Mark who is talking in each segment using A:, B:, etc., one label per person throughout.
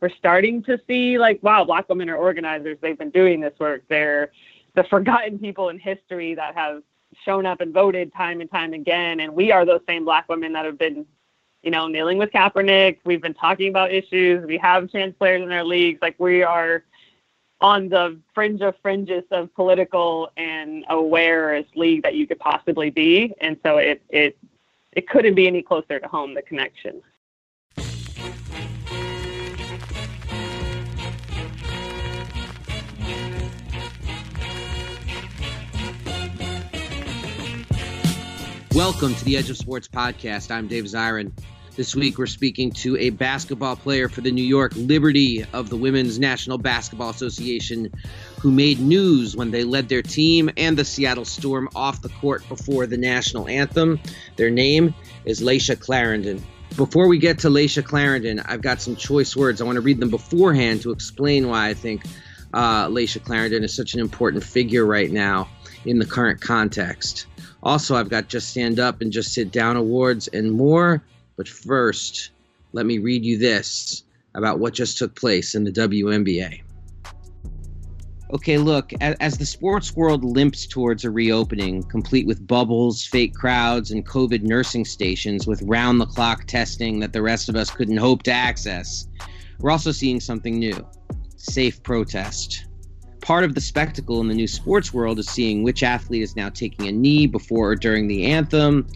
A: we're starting to see like, wow, black women are organizers. They've been doing this work. They're the forgotten people in history that have shown up and voted time and time again. And we are those same black women that have been, you know, kneeling with Kaepernick. We've been talking about issues. We have trans players in our leagues. Like we are on the fringe of fringes of political and awareness league that you could possibly be. And so it it it couldn't be any closer to home, the connection.
B: Welcome to the Edge of Sports podcast. I'm Dave Zirin. This week we're speaking to a basketball player for the New York Liberty of the Women's National Basketball Association who made news when they led their team and the Seattle Storm off the court before the national anthem. Their name is Layshia Clarendon. Before we get to Layshia Clarendon, I've got some choice words. I want to read them beforehand to explain why I think uh, Layshia Clarendon is such an important figure right now in the current context. Also, I've got Just Stand Up and Just Sit Down awards and more. But first, let me read you this about what just took place in the WNBA. Okay, look, as the sports world limps towards a reopening, complete with bubbles, fake crowds, and COVID nursing stations with round the clock testing that the rest of us couldn't hope to access, we're also seeing something new safe protest part of the spectacle in the new sports world is seeing which athlete is now taking a knee before or during the anthem,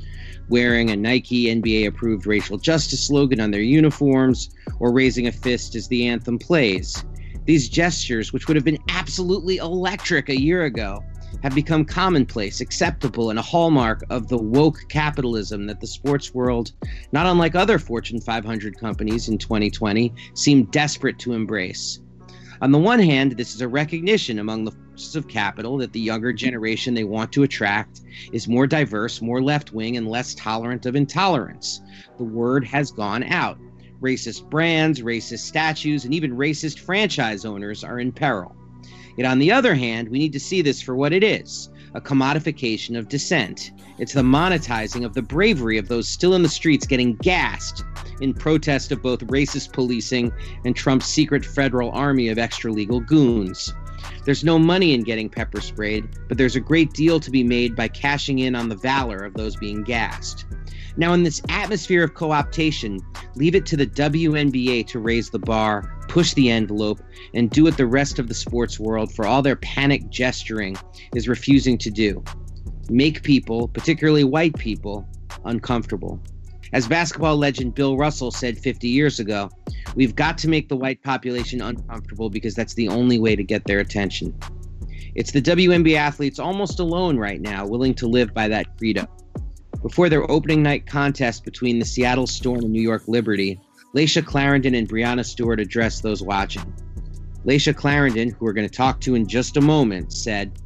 B: wearing a Nike NBA approved racial justice slogan on their uniforms, or raising a fist as the anthem plays. These gestures, which would have been absolutely electric a year ago, have become commonplace, acceptable, and a hallmark of the woke capitalism that the sports world, not unlike other Fortune 500 companies in 2020, seemed desperate to embrace. On the one hand, this is a recognition among the forces of capital that the younger generation they want to attract is more diverse, more left wing, and less tolerant of intolerance. The word has gone out. Racist brands, racist statues, and even racist franchise owners are in peril. Yet, on the other hand, we need to see this for what it is a commodification of dissent. It's the monetizing of the bravery of those still in the streets getting gassed in protest of both racist policing and Trump's secret federal army of extra legal goons. There's no money in getting pepper sprayed, but there's a great deal to be made by cashing in on the valor of those being gassed. Now, in this atmosphere of co optation, leave it to the WNBA to raise the bar, push the envelope, and do what the rest of the sports world, for all their panic gesturing, is refusing to do make people, particularly white people, uncomfortable. As basketball legend Bill Russell said 50 years ago, we've got to make the white population uncomfortable because that's the only way to get their attention. It's the WNBA athletes almost alone right now willing to live by that credo. Before their opening night contest between the Seattle Storm and New York Liberty, Layshia Clarendon and Breanna Stewart addressed those watching. Layshia Clarendon, who we're going to talk to in just a moment, said,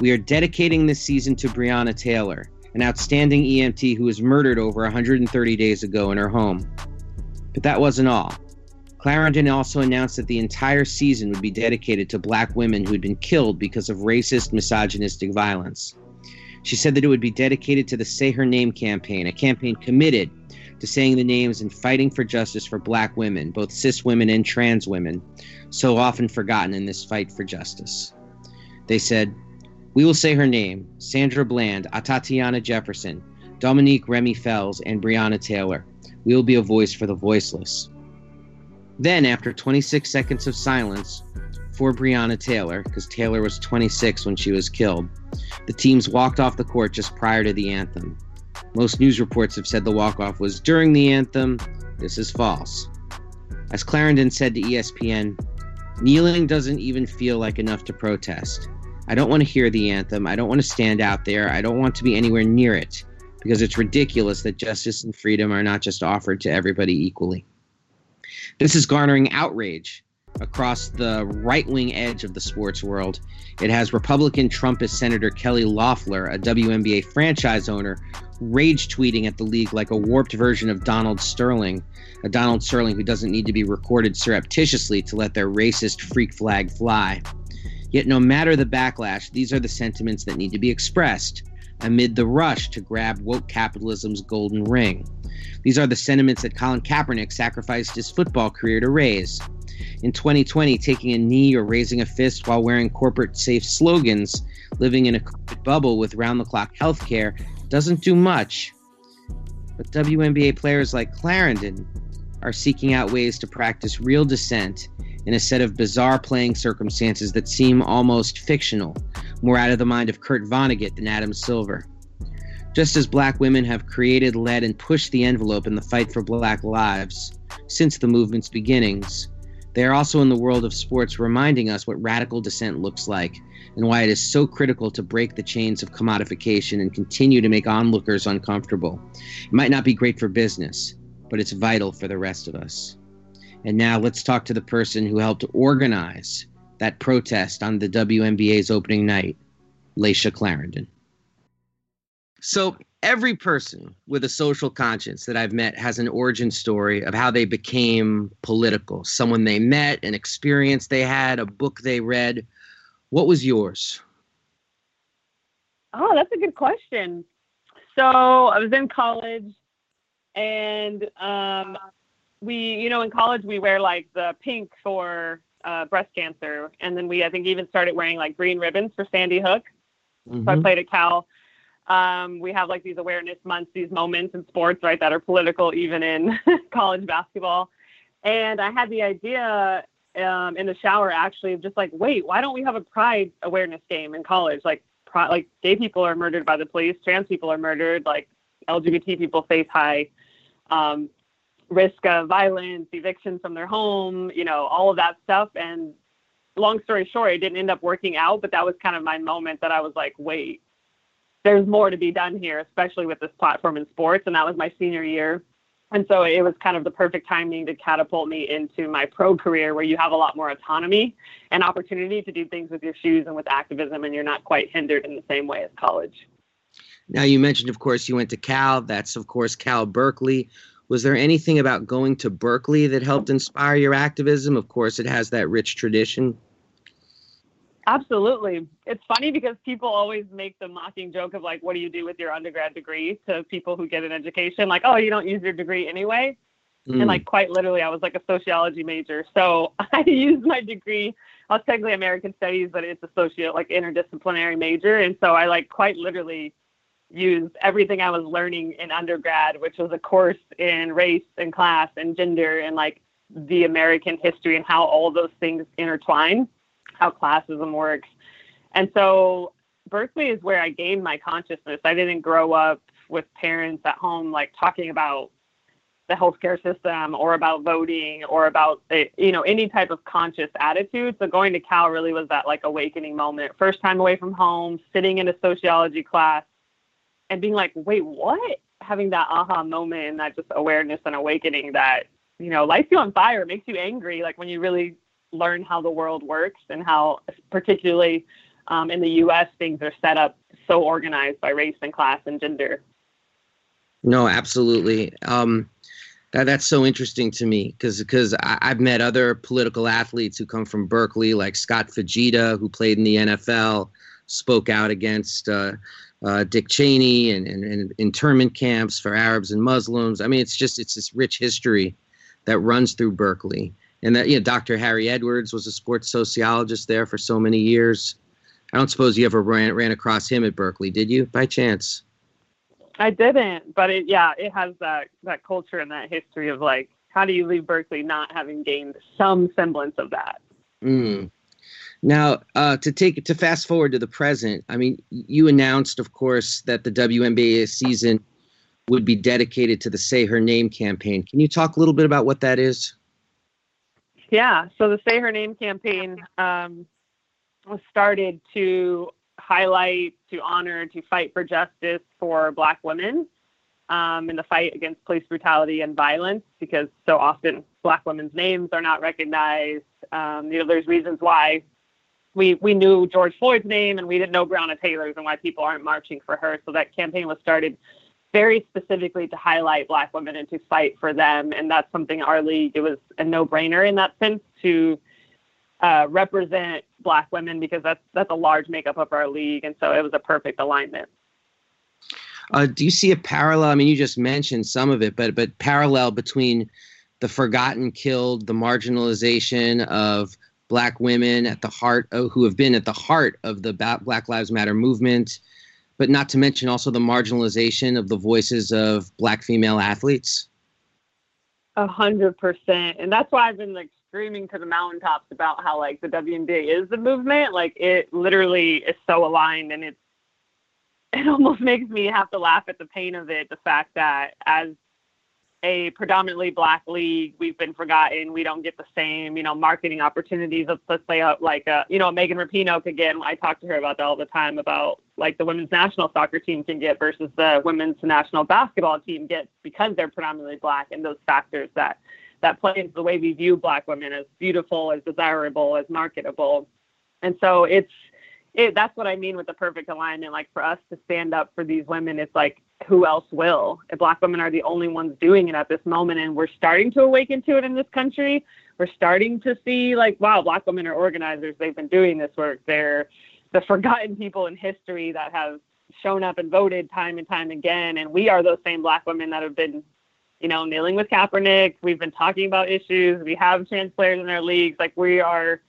B: We are dedicating this season to Breonna Taylor an outstanding EMT who was murdered over 130 days ago in her home. But that wasn't all. Clarendon also announced that the entire season would be dedicated to black women who had been killed because of racist, misogynistic violence. She said that it would be dedicated to the Say Her Name campaign, a campaign committed to saying the names and fighting for justice for black women, both cis women and trans women, so often forgotten in this fight for justice. They said, we will say her name Sandra Bland, Atatiana Jefferson, Dominique Rem'Mie Fells, and Breonna Taylor. We will be a voice for the voiceless. Then, after 26 seconds of silence for Breonna Taylor, because Taylor was 26 when she was killed, the teams walked off the court just prior to the anthem. Most news reports have said the walk off was during the anthem. This is false. As Clarendon said to ESPN, kneeling doesn't even feel like enough to protest. I don't want to hear the anthem. I don't want to stand out there. I don't want to be anywhere near it because it's ridiculous that justice and freedom are not just offered to everybody equally. This is garnering outrage across the right wing edge of the sports world. It has Republican Trumpist Senator Kelly Loeffler, a WNBA franchise owner, rage tweeting at the league like a warped version of Donald Sterling, a Donald Sterling who doesn't need to be recorded surreptitiously to let their racist freak flag fly. Yet, no matter the backlash, these are the sentiments that need to be expressed amid the rush to grab woke capitalism's golden ring. These are the sentiments that Colin Kaepernick sacrificed his football career to raise. In 2020, taking a knee or raising a fist while wearing corporate safe slogans, living in a bubble with round the clock healthcare doesn't do much. But WNBA players like Clarendon are seeking out ways to practice real dissent in a set of bizarre playing circumstances that seem almost fictional, more out of the mind of Kurt Vonnegut than Adam Silver. Just as black women have created, led, and pushed the envelope in the fight for black lives since the movement's beginnings, they are also in the world of sports reminding us what radical dissent looks like and why it is so critical to break the chains of commodification and continue to make onlookers uncomfortable. It might not be great for business, but it's vital for the rest of us. And now let's talk to the person who helped organize that protest on the WNBA's opening night, Layshia Clarendon. So, every person with a social conscience that I've met has an origin story of how they became political. Someone they met, an experience they had, a book they read. What was yours?
A: Oh, that's a good question. So, I was in college and um, we, you know, in college we wear like the pink for uh, breast cancer, and then we, I think, even started wearing like green ribbons for Sandy Hook. Mm-hmm. So I mm-hmm. played at Cal. Um, we have like these awareness months, these moments in sports, right, that are political, even in college basketball. And I had the idea um, in the shower, actually, of just like, wait, why don't we have a pride awareness game in college? Like, like gay people are murdered by the police, trans people are murdered, like LGBT people face high um, risk of violence, eviction from their home, you know, all of that stuff. And long story short, it didn't end up working out, but that was kind of my moment that I was like, wait, there's more to be done here, especially with this platform in sports. And that was my senior year. And so it was kind of the perfect timing to catapult me into my pro career where you have a lot more autonomy and opportunity to do things with your shoes and with activism, and you're not quite hindered in the same way as college.
B: Now, you mentioned, of course, you went to Cal. That's, of course, Cal Berkeley. Was there anything about going to Berkeley that helped inspire your activism? Of course, it has that rich tradition.
A: Absolutely. It's funny because people always make the mocking joke of like, what do you do with your undergrad degree to people who get an education? Like, oh, you don't use your degree anyway. Mm. And like, quite literally, I was like a sociology major. So I used my degree. I was technically American studies, but it's a socio, like interdisciplinary major. And so I like quite literally used everything I was learning in undergrad, which was a course in race and class and gender and like the American history and how all those things intertwine, how classism works. And so Berkeley is where I gained my consciousness. I didn't grow up with parents at home like talking about the healthcare system or about voting or about eh, you know any type of conscious attitude. So going to Cal really was that like awakening moment. First time away from home, sitting in a sociology class, and being like, wait, what? Having that aha moment and that just awareness and awakening that, you know, lights you on fire, makes you angry. Like when you really learn how the world works and how, particularly um, in the US, things are set up so organized by race and class and gender.
B: No, absolutely. Um, that, that's so interesting to me because because I've met other political athletes who come from Berkeley, like Scott Fujita, who played in the NFL, spoke out against uh, uh, Dick Cheney and, and, and, internment camps for Arabs and Muslims. I mean, it's just it's this rich history that runs through Berkeley. And that you know, Dr. Harry Edwards was a sports sociologist there for so many years. I don't suppose you ever ran ran across him at Berkeley, did you, by chance?
A: I didn't, but it yeah, it has that that culture and that history of like, how do you leave Berkeley not having gained some semblance of that?
B: Mm. Now, uh, to take to fast forward to the present, I mean, you announced, of course, that the WNBA season would be dedicated to the Say Her Name campaign. Can you talk a little bit about what that is?
A: Yeah, so the Say Her Name campaign um, was started to highlight, to honor, to fight for justice for Black women um, in the fight against police brutality and violence, because so often Black women's names are not recognized. Um, you know, there's reasons why we we knew George Floyd's name and we didn't know Breonna Taylor's and why people aren't marching for her. So that campaign was started very specifically to highlight Black women and to fight for them. And that's something our league it was a no brainer in that sense to uh, represent Black women because that's that's a large makeup of our league, and so it was a perfect alignment.
B: Uh, do you see a parallel? I mean, you just mentioned some of it, but but parallel between the forgotten killed, the marginalization of black women at the heart of, who have been at the heart of the Black Lives Matter movement, but not to mention also the marginalization of the voices of black female athletes?
A: A hundred percent, and that's why I've been like screaming to the mountaintops about how like the WNBA is the movement. Like it literally is so aligned, and it's it almost makes me have to laugh at the pain of it. The fact that as a predominantly black league, we've been forgotten. We don't get the same, you know, marketing opportunities. Let's, let's say, uh, like, uh, you know, Megan Rapinoe again. I talk to her about that all the time about like the women's national soccer team can get versus the women's national basketball team gets because they're predominantly black and those factors that that play into the way we view black women as beautiful, as desirable, as marketable. And so it's it, that's what I mean with the perfect alignment. Like for us to stand up for these women, it's like who else will? If Black women are the only ones doing it at this moment, and we're starting to awaken to it in this country. We're starting to see like, wow, Black women are organizers. They've been doing this work. They're the forgotten people in history that have shown up and voted time and time again, and we are those same Black women that have been you know, kneeling with Kaepernick. We've been talking about issues. We have trans players in our leagues. Like we are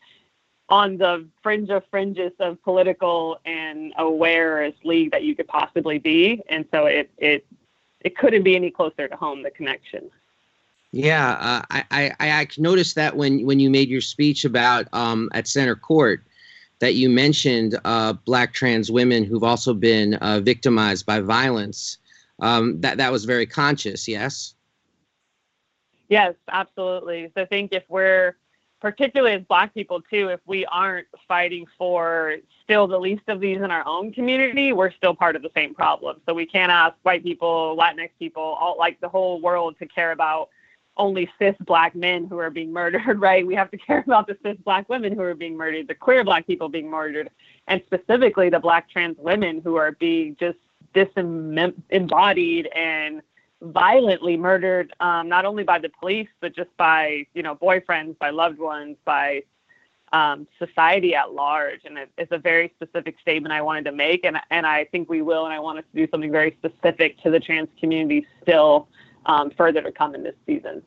A: on the fringe of fringes of political and awareness league that you could possibly be. And so it it it couldn't be any closer to home. The connection.
B: Yeah, uh, I, I I noticed that when when you made your speech about um, at center court that you mentioned uh, black trans women who've also been uh, victimized by violence. Um, that that was very conscious. Yes.
A: Yes, absolutely. So I think if we're particularly as black people too if we aren't fighting for still the least of these in our own community we're still part of the same problem so we can't ask white people latinx people all like the whole world to care about only cis black men who are being murdered right we have to care about the cis black women who are being murdered the queer black people being murdered and specifically the black trans women who are being just disembodied and violently murdered, um, not only by the police, but just by, you know, boyfriends, by loved ones, by um, society at large. And it, it's a very specific statement I wanted to make. And, and I think we will. And I want us to do something very specific to the trans community still um, further to come in this season.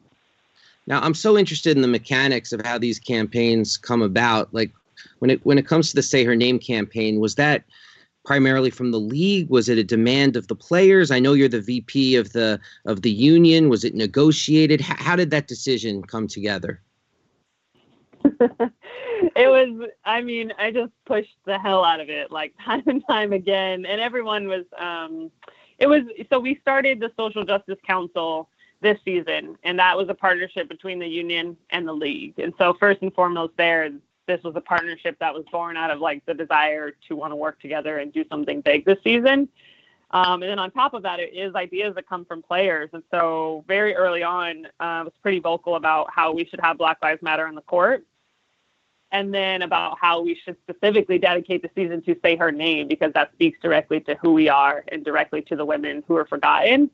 B: Now, I'm so interested in the mechanics of how these campaigns come about. Like when it when it comes to the Say Her Name campaign, was that primarily from the league? Was it a demand of the players? I know you're the VP of the of the union. Was it negotiated? How, how did that decision come together?
A: it was i mean i just pushed the hell out of it like time and time again and everyone was um it was so we started the social justice council this season and that was a partnership between the union and the league and so first and foremost there this was a partnership that was born out of like the desire to want to work together and do something big this season. Um, and then on top of that, it is ideas that come from players. And so very early on, uh, I was pretty vocal about how we should have Black Lives Matter on the court. And then about how we should specifically dedicate the season to say her name because that speaks directly to who we are and directly to the women who are forgotten.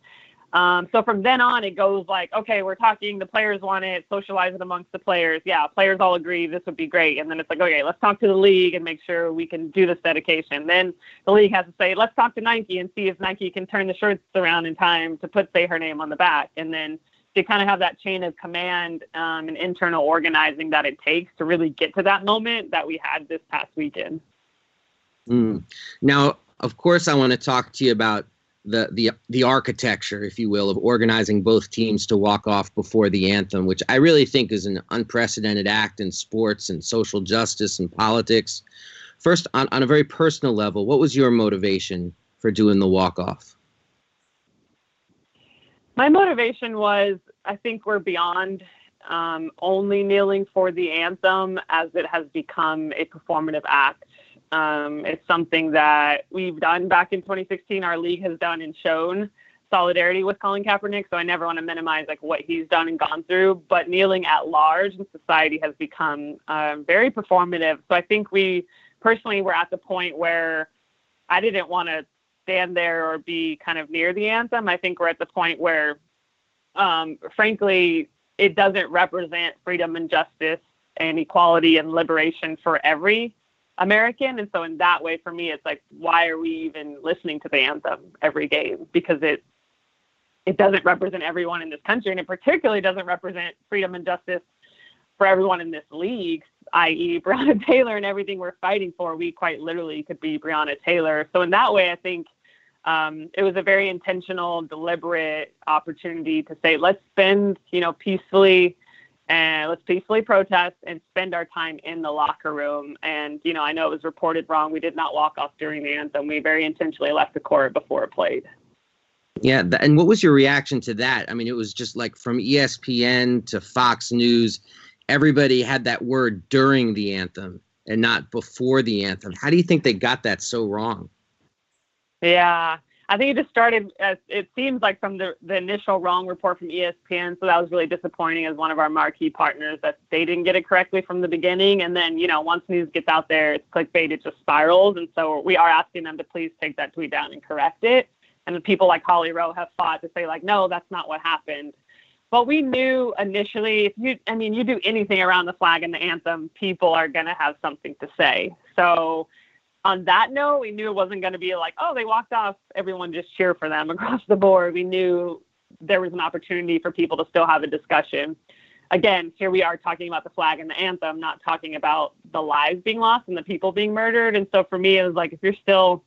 A: Um, so from then on, it goes like, okay, we're talking, the players want it, socialize it amongst the players. Yeah, players all agree this would be great. And then it's like, okay, let's talk to the league and make sure we can do this dedication. Then the league has to say, let's talk to Nike and see if Nike can turn the shirts around in time to put, say, her name on the back. And then to kind of have that chain of command um, and internal organizing that it takes to really get to that moment that we had this past weekend.
B: Mm. Now, of course, I want to talk to you about the the the architecture, if you will, of organizing both teams to walk off before the anthem, which I really think is an unprecedented act in sports and social justice and politics. First, on, on a very personal level, what was your motivation for doing the walk off?
A: My motivation was I think we're beyond um, only kneeling for the anthem as it has become a performative act. Um, it's something that we've done back in 2016. Our league has done and shown solidarity with Colin Kaepernick. So I never want to minimize like what he's done and gone through. But kneeling at large in society has become uh, very performative. So I think we personally were at the point where I didn't want to stand there or be kind of near the anthem. I think we're at the point where, um, frankly, it doesn't represent freedom and justice and equality and liberation for every American. And so in that way, for me, it's like, why are we even listening to the anthem every game? Because it it doesn't represent everyone in this country, and it particularly doesn't represent freedom and justice for everyone in this league, i.e., Breonna Taylor and everything we're fighting for. We quite literally could be Breonna Taylor. So in that way, I think um, it was a very intentional, deliberate opportunity to say, let's spend, you know, peacefully and let's peacefully protest and spend our time in the locker room. And, you know, I know it was reported wrong. We did not walk off during the anthem. We very intentionally left the court before it played.
B: Yeah. and what was your reaction to that? I mean, it was just like from ESPN to Fox News, everybody had that word during the anthem and not before the anthem. How do you think they got that so wrong?
A: Yeah. I think it just started as it seems like from the, the initial wrong report from ESPN. So that was really disappointing as one of our marquee partners that they didn't get it correctly from the beginning. And then, you know, once news gets out there, it's clickbait, it just spirals. And so we are asking them to please take that tweet down and correct it. And people like Holly Rowe have fought to say, like, no, that's not what happened. But we knew initially, if you, I mean, you do anything around the flag and the anthem, people are going to have something to say. So on that note, we knew it wasn't going to be like, oh, they walked off, everyone just cheer for them across the board. We knew there was an opportunity for people to still have a discussion. Again, here we are talking about the flag and the anthem, not talking about the lives being lost and the people being murdered. And so for me, it was like, if you're still,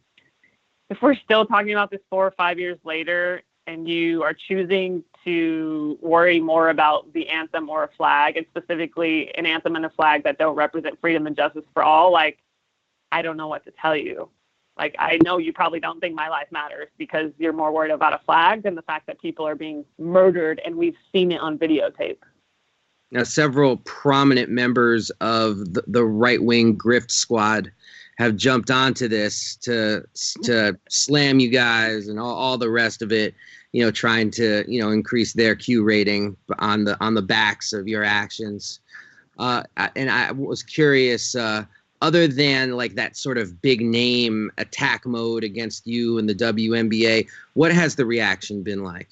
A: if we're still talking about this four or five years later and you are choosing to worry more about the anthem or a flag, and specifically an anthem and a flag that don't represent freedom and justice for all, like, I don't know what to tell you. Like, I know you probably don't think my life matters because you're more worried about a flag than the fact that people are being murdered and we've seen it on videotape.
B: Now, several prominent members of the, the right wing grift squad have jumped onto this to to slam you guys and all, all the rest of it you know trying to you know increase their q rating on the on the backs of your actions uh, and i was curious uh, other than like that sort of big name attack mode against you and the WNBA, what has the reaction been like?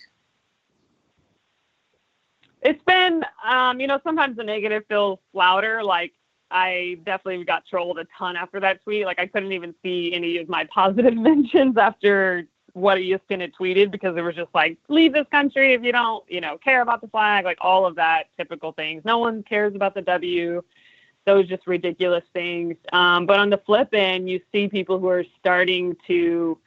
A: It's been, um, you know, sometimes the negative feels louder. Like I definitely got trolled a ton after that tweet. Like I couldn't even see any of my positive mentions after what ESPN had tweeted because it was just like, leave this country if you don't, you know, care about the flag, like all of that typical things. No one cares about the W those just ridiculous things. Um, but on the flip end, you see people who are starting to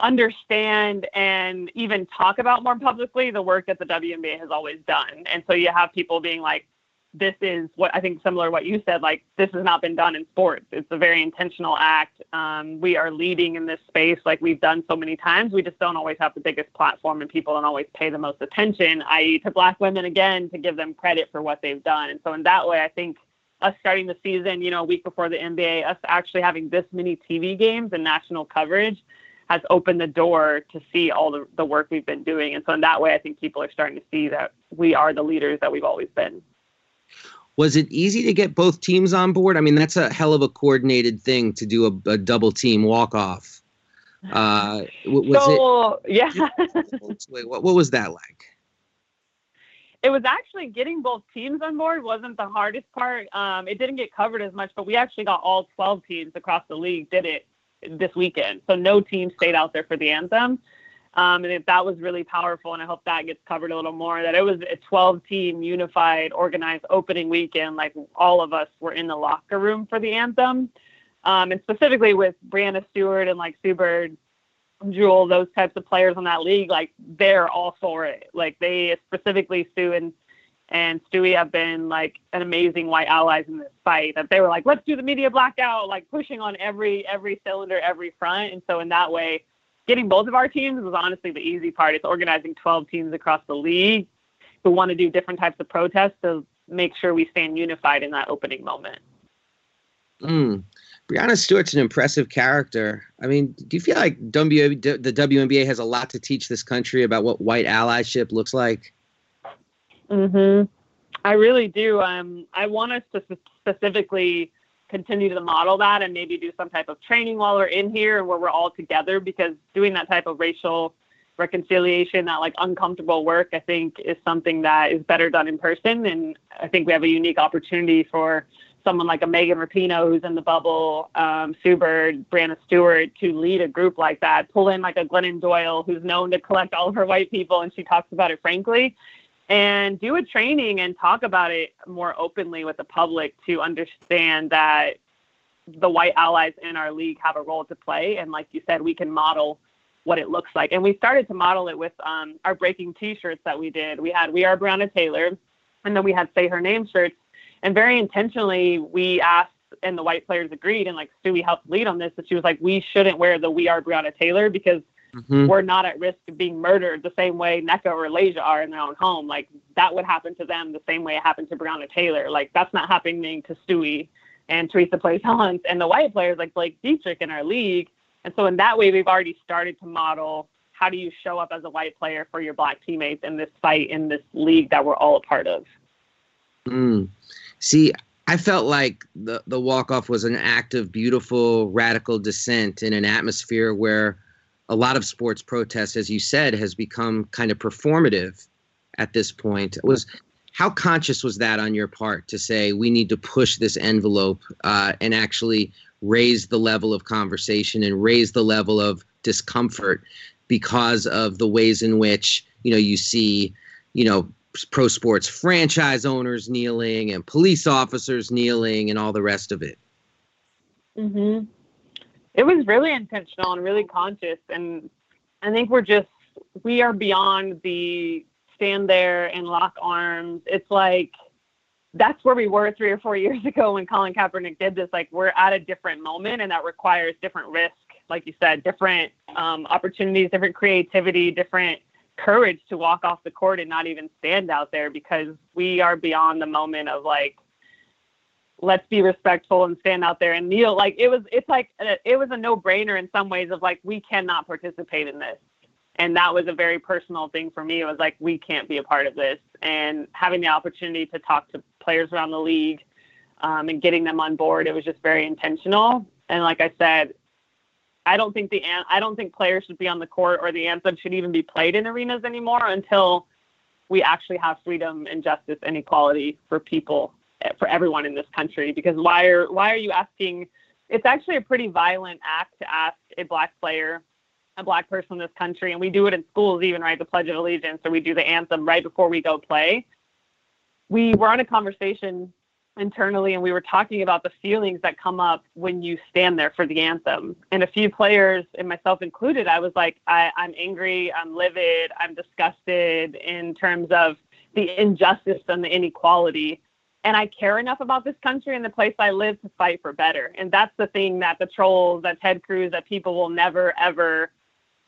A: understand and even talk about more publicly the work that the WNBA has always done. And so you have people being like, this is what I think similar to what you said, like this has not been done in sports. It's a very intentional act. Um, we are leading in this space like we've done so many times. We just don't always have the biggest platform and people don't always pay the most attention, i.e. to black women again, to give them credit for what they've done. And so in that way, I think us starting the season, you know, a week before the NBA, us actually having this many TV games and national coverage has opened the door to see all the, the work we've been doing. And so in that way, I think people are starting to see that we are the leaders that we've always been.
B: Was it easy to get both teams on board? I mean, that's a hell of a coordinated thing to do a, a double team walk off. Uh, was
A: so, it, yeah.
B: what, what was that like?
A: It was actually getting both teams on board wasn't the hardest part. Um, it didn't get covered as much, but we actually got all 12 teams across the league did it this weekend. So no team stayed out there for the anthem. Um, and that was really powerful. And I hope that gets covered a little more. That it was a 12 team unified, organized opening weekend. Like all of us were in the locker room for the anthem. Um, and specifically with Breanna Stewart and like Sue Bird, Jewell, those types of players on that league, like they're all for it. Like they specifically Sue and and Stewie have been like an amazing white allies in this fight. That they were like, let's do the media blackout, like pushing on every every cylinder, every front. And so in that way, getting both of our teams was honestly the easy part. It's organizing 12 teams across the league who want to do different types of protests to make sure we stand unified in that opening moment.
B: Mm. Breanna Stewart's an impressive character. I mean, do you feel like the WNBA has a lot to teach this country about what white allyship looks like?
A: Mhm. I really do. Um, I want us to specifically continue to model that and maybe do some type of training while we're in here and where we're all together because doing that type of racial reconciliation, that like uncomfortable work, I think is something that is better done in person. And I think we have a unique opportunity for someone like a Megan Rapinoe who's in the bubble, um, Sue Bird, Breanna Stewart to lead a group like that. Pull in like a Glennon Doyle who's known to collect all of her white people and she talks about it frankly. And do a training and talk about it more openly with the public to understand that the white allies in our league have a role to play. And like you said, we can model what it looks like. And we started to model it with um, our breaking T-shirts that we did. We had "We Are Breonna Taylor," and then we had "Say Her Name" shirts. And very intentionally, we asked, and the white players agreed, and like Stewie helped lead on this. That she was like, "We shouldn't wear the "We Are Breonna Taylor" because mm-hmm. we're not at risk of being murdered the same way Nneka or Layshia are in their own home. Like that would happen to them the same way it happened to Breonna Taylor. Like that's not happening to Stewie and Teresa plays Hunt and the white players like Blake Dietrick in our league. And so in that way, we've already started to model how do you show up as a white player for your black teammates in this fight in this league that we're all a part of.
B: Mm. See, I felt like the the walk off was an act of beautiful radical dissent in an atmosphere where a lot of sports protest, as you said, has become kind of performative at this point. It was how conscious was that on your part to say we need to push this envelope uh, and actually raise the level of conversation and raise the level of discomfort because of the ways in which you know you see you know pro sports franchise owners kneeling and police officers kneeling and all the rest of it
A: mhm it was really intentional and really conscious and i think we're just we are beyond the stand there and lock arms. It's like that's where we were three or four years ago when Colin Kaepernick did this. Like we're at a different moment, and that requires different risk, like you said, different um, opportunities, different creativity, different courage to walk off the court and not even stand out there because we are beyond the moment of like let's be respectful and stand out there and kneel like it was it's like it was a no-brainer in some ways of like we cannot participate in this and that was a very personal thing for me. It was like we can't be a part of this, and having the opportunity to talk to players around the league um, and getting them on board, it was just very intentional. And like I said, I don't think the I don't think players should be on the court or the anthem should even be played in arenas anymore until we actually have freedom and justice and equality for people for everyone in this country. Because why are why are you asking? It's actually a pretty violent act to ask a black player a black person in this country, and we do it in schools even, right? The Pledge of Allegiance, or we do the anthem right before we go play. We were on a conversation internally, and we were talking about the feelings that come up when you stand there for the anthem. And a few players, and myself included, I was like, I, I'm angry, I'm livid, I'm disgusted in terms of the injustice and the inequality and I care enough about this country and the place I live to fight for better. And that's the thing that the trolls, that Ted Cruz, that people will never ever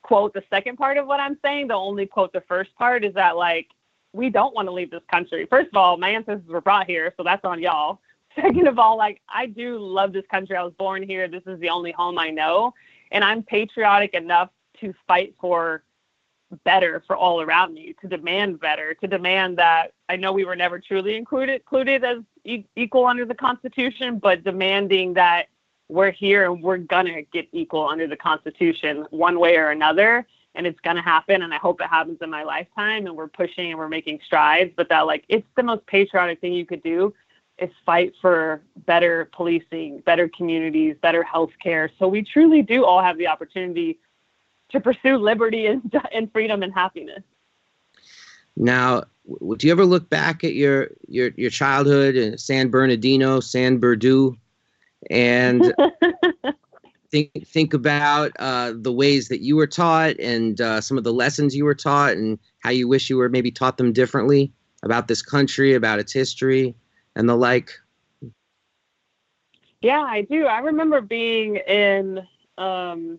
A: quote the second part of what I'm saying. They'll only quote the first part is that like we don't want to leave this country. First of all, my ancestors were brought here, so that's on y'all. Second of all, like I do love this country. I was born here. This is the only home I know, and I'm patriotic enough to fight for better for all around me, to demand better, to demand that I know we were never truly included included as e- equal under the Constitution, but demanding that we're here and we're gonna get equal under the Constitution one way or another. And it's gonna happen, and I hope it happens in my lifetime. And we're pushing and we're making strides. But that, like, it's the most patriotic thing you could do is fight for better policing, better communities, better health care. So we truly do all have the opportunity to pursue liberty and, and freedom and happiness.
B: Now, do you ever look back at your your your childhood in San Bernardino, San Berdoo, and think think about uh, the ways that you were taught and uh, some of the lessons you were taught and how you wish you were maybe taught them differently about this country, about its history, and the like?
A: Yeah, I do. I remember being in, um,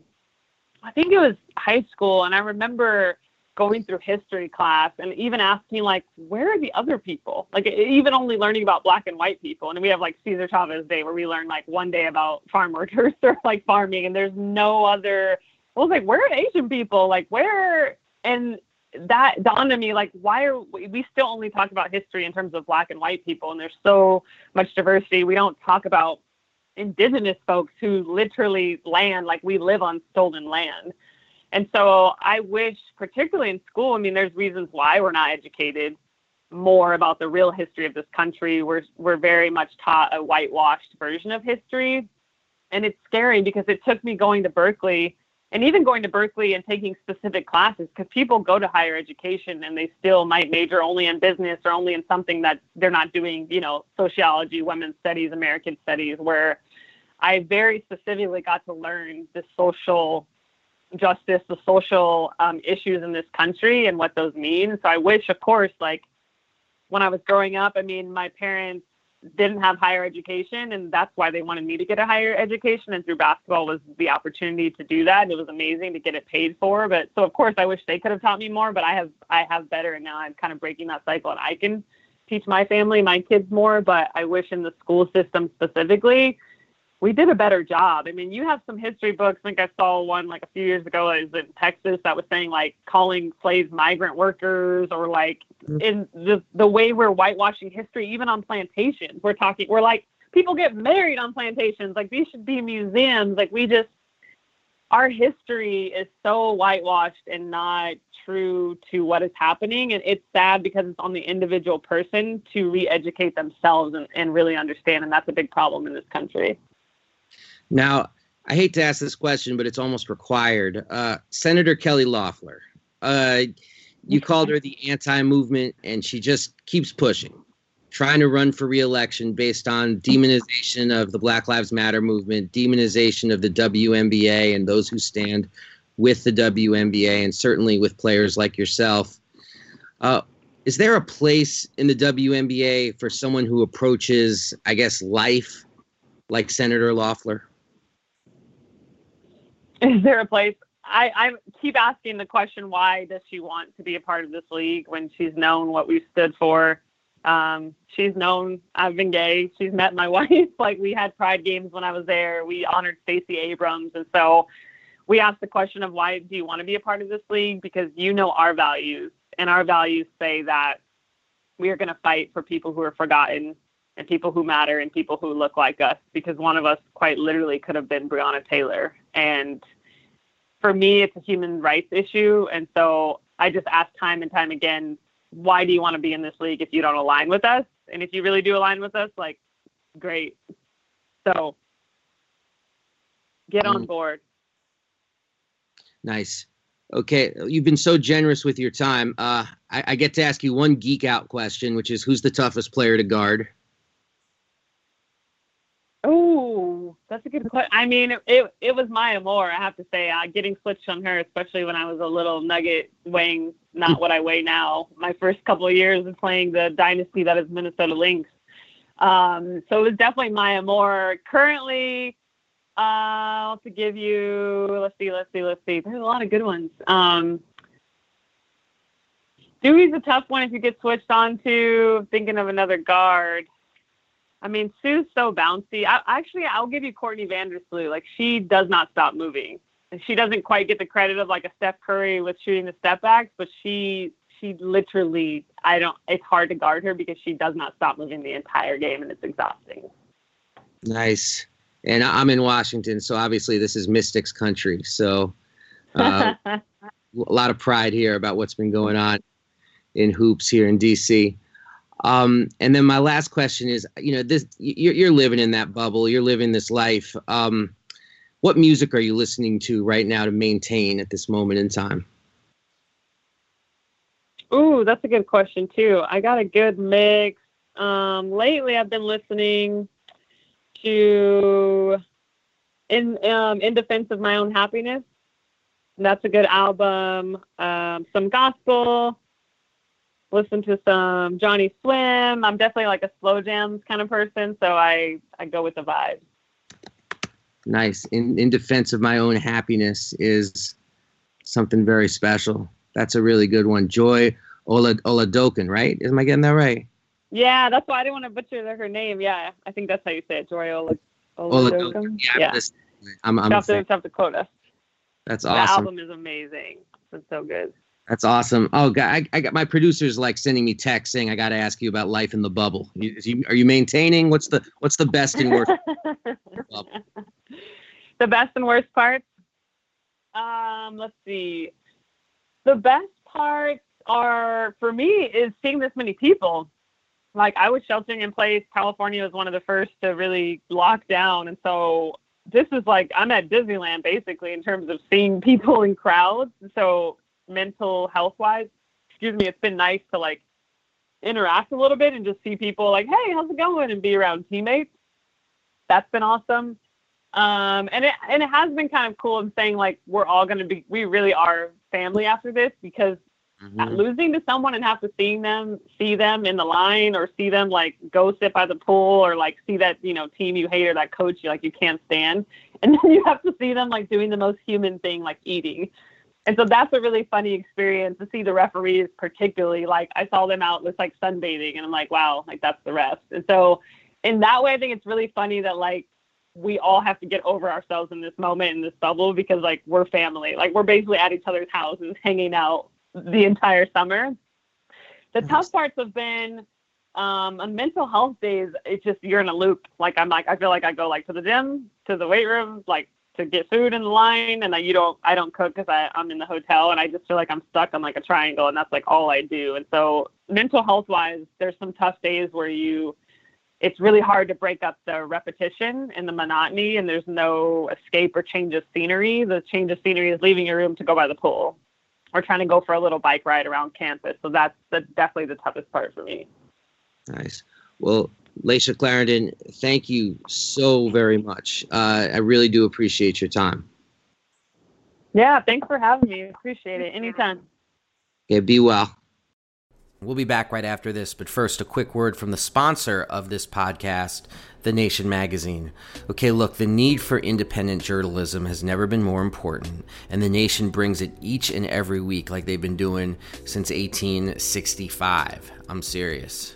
A: I think it was high school, and I remember going through history class and even asking like where are the other people? Like even only learning about black and white people. And we have like cesar chavez day where we learn like one day about farm workers or like farming and there's no other i was like where are asian people? Like where and that dawned on me like why are we, we still only talk about history in terms of black and white people and there's so much diversity. We don't talk about indigenous folks who literally land like we live on stolen land and so I wish, particularly in school, I mean, there's reasons why we're not educated more about the real history of this country. We're we're very much taught a whitewashed version of history, and it's scary because it took me going to Berkeley and even going to Berkeley and taking specific classes because people go to higher education and they still might major only in business or only in something that they're not doing, you know, sociology, women's studies, American studies, where I very specifically got to learn the social justice, the social um, issues in this country and what those mean. So I wish, of course, like when I was growing up, I mean, my parents didn't have higher education and that's why they wanted me to get a higher education and through basketball was the opportunity to do that and it was amazing to get it paid for but so of course i wish they could have taught me more but i have i have better and now i'm kind of breaking that cycle and i can teach my family my kids more but i wish in the school system specifically we did a better job. I mean, you have some history books. I think I saw one like a few years ago. It was in Texas that was saying like calling slaves migrant workers or like mm-hmm. in the the way we're whitewashing history, even on plantations. We're talking. We're like people get married on plantations. Like these should be museums. Like we just our history is so whitewashed and not true to what is happening. And it's sad because it's on the individual person to re educate themselves and, and really understand. And that's a big problem in this country.
B: Now, I hate to ask this question, but it's almost required. Uh, Senator Kelly Loeffler, uh, you called her the anti-movement, and she just keeps pushing, trying to run for reelection based on demonization of the Black Lives Matter movement, demonization of the WNBA and those who stand with the WNBA, and certainly with players like yourself. Uh, is there a place in the WNBA for someone who approaches, I guess, life like Senator Loeffler?
A: Is there a place? I, I keep asking the question, why does she want to be a part of this league when she's known what we stood for? Um, she's known I've been gay. She's met my wife. like we had pride games when I was there. We honored Stacey Abrams. And so we asked the question of why do you want to be a part of this league? Because you know our values and our values say that we are going to fight for people who are forgotten and people who matter and people who look like us because one of us quite literally could have been Breonna Taylor. And for me, it's a human rights issue. And so I just ask time and time again, why do you want to be in this league if you don't align with us? And if you really do align with us, like, great. So get on mm. board.
B: Nice. Okay, you've been so generous with your time. Uh, I, I, get to ask you one geek out question, which is who's the toughest player to guard?
A: Oh, that's a good question. I mean, it, it, was Maya Moore, I have to say. Uh, getting switched on her, especially when I was a little nugget weighing not what I weigh now. My first couple of years of playing the dynasty that is Minnesota Lynx. Um, so it was definitely Maya Moore. Currently, uh, I'll have to give you, let's see, let's see, let's see. There's a lot of good ones. Um, Dewey's a tough one if you get switched on to. Thinking of another guard. I mean, Sue's so bouncy. I, actually, I'll give you Courtney Vandersloot. Like, she does not stop moving. And she doesn't quite get the credit of like a Steph Curry with shooting the step backs, but she she literally I don't it's hard to guard her because she does not stop moving the entire game and it's exhausting.
B: Nice. And I'm in Washington, so obviously this is Mystics country. So uh, a lot of pride here about what's been going on in hoops here in DC. Um, and then my last question is, you know, this you're, you're living in that bubble, you're living this life. Um, what music are you listening to right now to maintain at this moment in time?
A: Ooh, that's a good question too. I got a good mix. Um, lately, I've been listening to in um, in defense of my own happiness. That's a good album. Um, some gospel, listen to some Johnnyswim. I'm definitely like a slow jams kind of person, so I I go with the vibe.
B: Nice. In in defense of my own happiness is something very special. That's a really good one. Joy Ola Oladokun, right? Am I getting that right?
A: Yeah, that's why I didn't want to butcher her name. Yeah, I think that's how you say it. Joy Ola Oladokun. Yeah, yeah. I'm, I'm South, South Dakota.
B: That's
A: awesome.
B: The
A: album is amazing. It's so good.
B: That's awesome. Oh, God, I, I got my producers like sending me texts saying I got to ask you about life in the bubble. You, you, are you maintaining? What's the what's the best and worst?
A: the best and worst parts. Um, let's see. The best parts are for me is seeing this many people. Like I was sheltering in place. California was one of the first to really lock down, and so this is like I'm at Disneyland basically in terms of seeing people in crowds. So mental health wise, excuse me, it's been nice to like interact a little bit and just see people like, hey, how's it going, and be around teammates. That's been awesome. Um, and it and it has been kind of cool in saying like we're all gonna be we really are family after this because mm-hmm. losing to someone and have to see them see them in the line or see them like go sit by the pool or like see that you know team you hate or that coach you like you can't stand and then you have to see them like doing the most human thing like eating and so that's a really funny experience to see the referees particularly like i saw them out with like sunbathing and i'm like wow like that's the rest and so in that way i think it's really funny that like we all have to get over ourselves in this moment in this bubble because like we're family. Like we're basically at each other's houses hanging out the entire summer. The tough parts have been um on mental health days, it's just you're in a loop. Like I'm like I feel like I go like to the gym, to the weight room, like to get food in line and then you don't I don't cook because I'm in the hotel and I just feel like I'm stuck on like a triangle and that's like all I do. And so mental health wise, there's some tough days where you it's really hard to break up the repetition and the monotony and there's no escape or change of scenery. The change of scenery is leaving your room to go by the pool or trying to go for a little bike ride around campus. So that's the, definitely the toughest part for me.
B: Nice. Well Layshia Clarendon, thank you so very much. Uh, I really do appreciate your time.
A: Yeah, thanks for having me. Appreciate it. Anytime.
B: Okay, be well.
C: We'll be back right after this, but first, a quick word from the sponsor of this podcast, The Nation magazine. Okay, look, the need for independent journalism has never been more important, and The Nation brings it each and every week like they've been doing since 1865. I'm serious.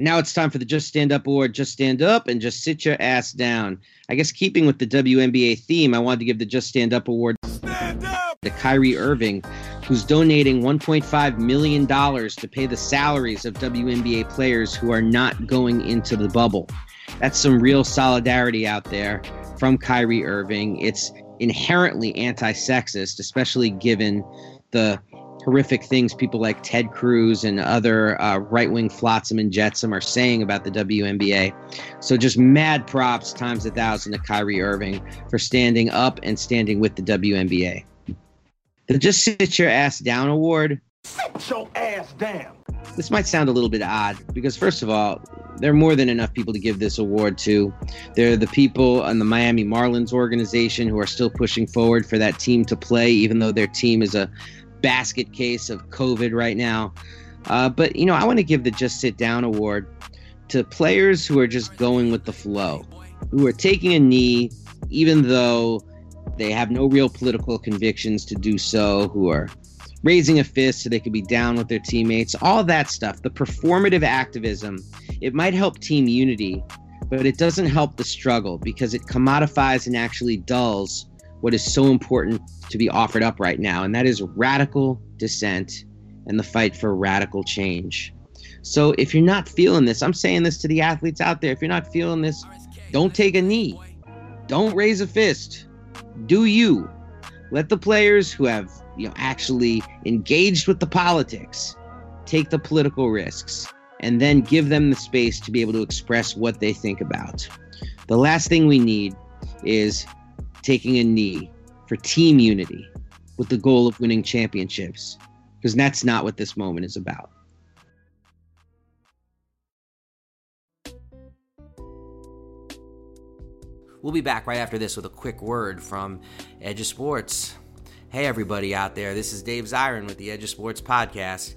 B: Now it's time for the Just Stand Up Award. Just stand up and just sit your ass down. I guess keeping with the WNBA theme, I wanted to give the Just Stand Up Award stand up! to Kyrie Irving, who's donating $1.5 million to pay the salaries of WNBA players who are not going into the bubble. That's some real solidarity out there from Kyrie Irving. It's inherently anti sexist, especially given the horrific things people like Ted Cruz and other uh, right wing flotsam and jetsam are saying about the WNBA. So just mad props times a thousand to Kyrie Irving for standing up and standing with the WNBA. The Just Sit Your Ass Down award.
D: Sit your ass down.
B: This might sound a little bit odd because, first of all, there are more than enough people to give this award to. There are the people on the Miami Marlins organization who are still pushing forward for that team to play, even though their team is a basket case of COVID right now. Uh, but, you know, I want to give the Just Sit Down award to players who are just going with the flow, who are taking a knee, even though they have no real political convictions to do so, who are raising a fist so they could be down with their teammates, all that stuff. The performative activism, it might help team unity, but it doesn't help the struggle because it commodifies and actually dulls what is so important to be offered up right now, and that is radical dissent and the fight for radical change. So if you're not feeling this, I'm saying this to the athletes out there. If you're not feeling this, don't take a knee. Don't raise a fist. Do you. Let the players who have, you know, actually engaged with the politics take the political risks and then give them the space to be able to express what they think about. The last thing we need is taking a knee for team unity with the goal of winning championships because that's not what this moment is about.
C: We'll be back right after this with a quick word from Edge of Sports. Hey, everybody out there, this is Dave Zirin with the Edge of Sports podcast.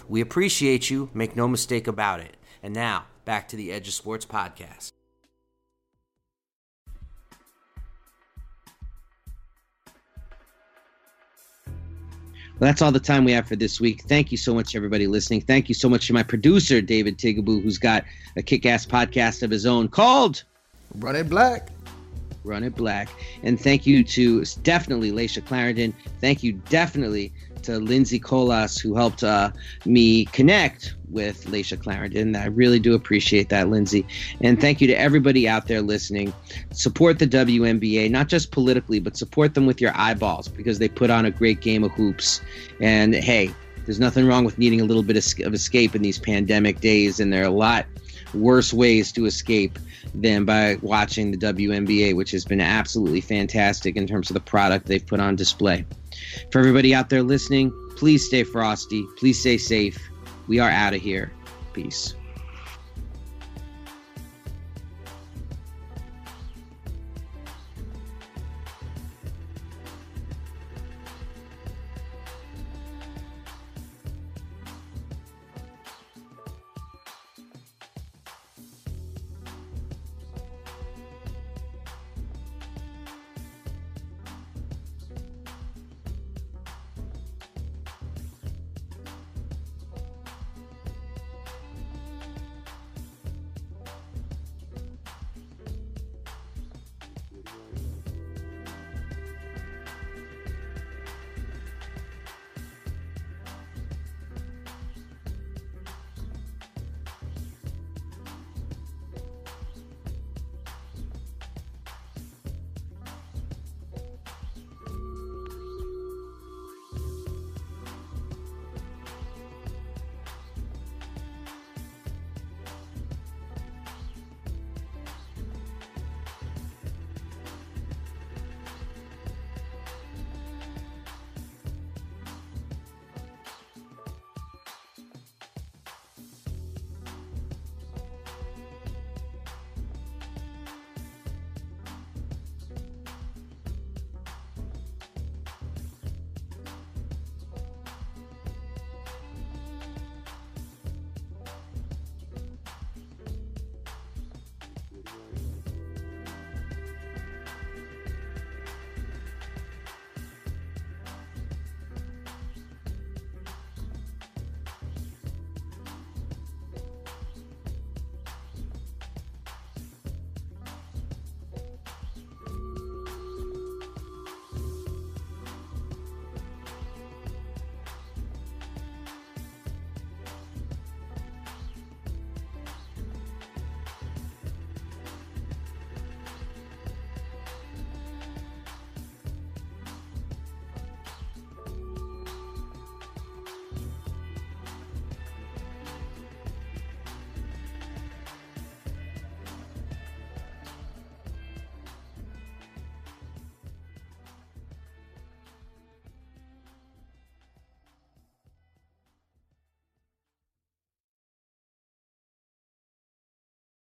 C: We appreciate you. Make no mistake about it. And now, back to the Edge of Sports podcast.
B: Well, that's all the time we have for this week. Thank you so much, everybody listening. Thank you so much to my producer, David Tigabu, who's got a kick ass podcast of his own called
E: Run It Black.
B: Run It Black. And thank you to definitely Layshia Clarendon. Thank you definitely to Lindsay Colas, who helped uh, me connect with Layshia Clarendon. I really do appreciate that, Lindsay. And thank you to everybody out there listening. Support the WNBA, not just politically, but support them with your eyeballs because they put on a great game of hoops. And hey, there's nothing wrong with needing a little bit of escape in these pandemic days, and there are a lot worse ways to escape than by watching the WNBA, which has been absolutely fantastic in terms of the product they've put on display. For everybody out there listening, please stay frosty. Please stay safe. We are out of here. Peace.